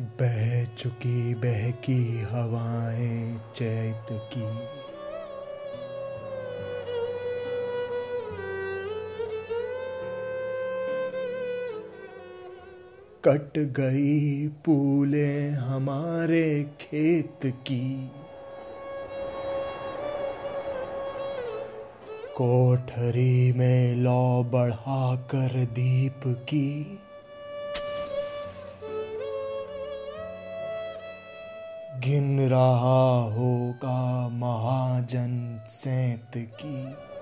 बह चुकी बहकी हवाएँ चैत की। कट गई पूले हमारे खेत की। कोठरी में लौ बढ़ा कर दीप की। गिन रहा होगा महाजन सैत की।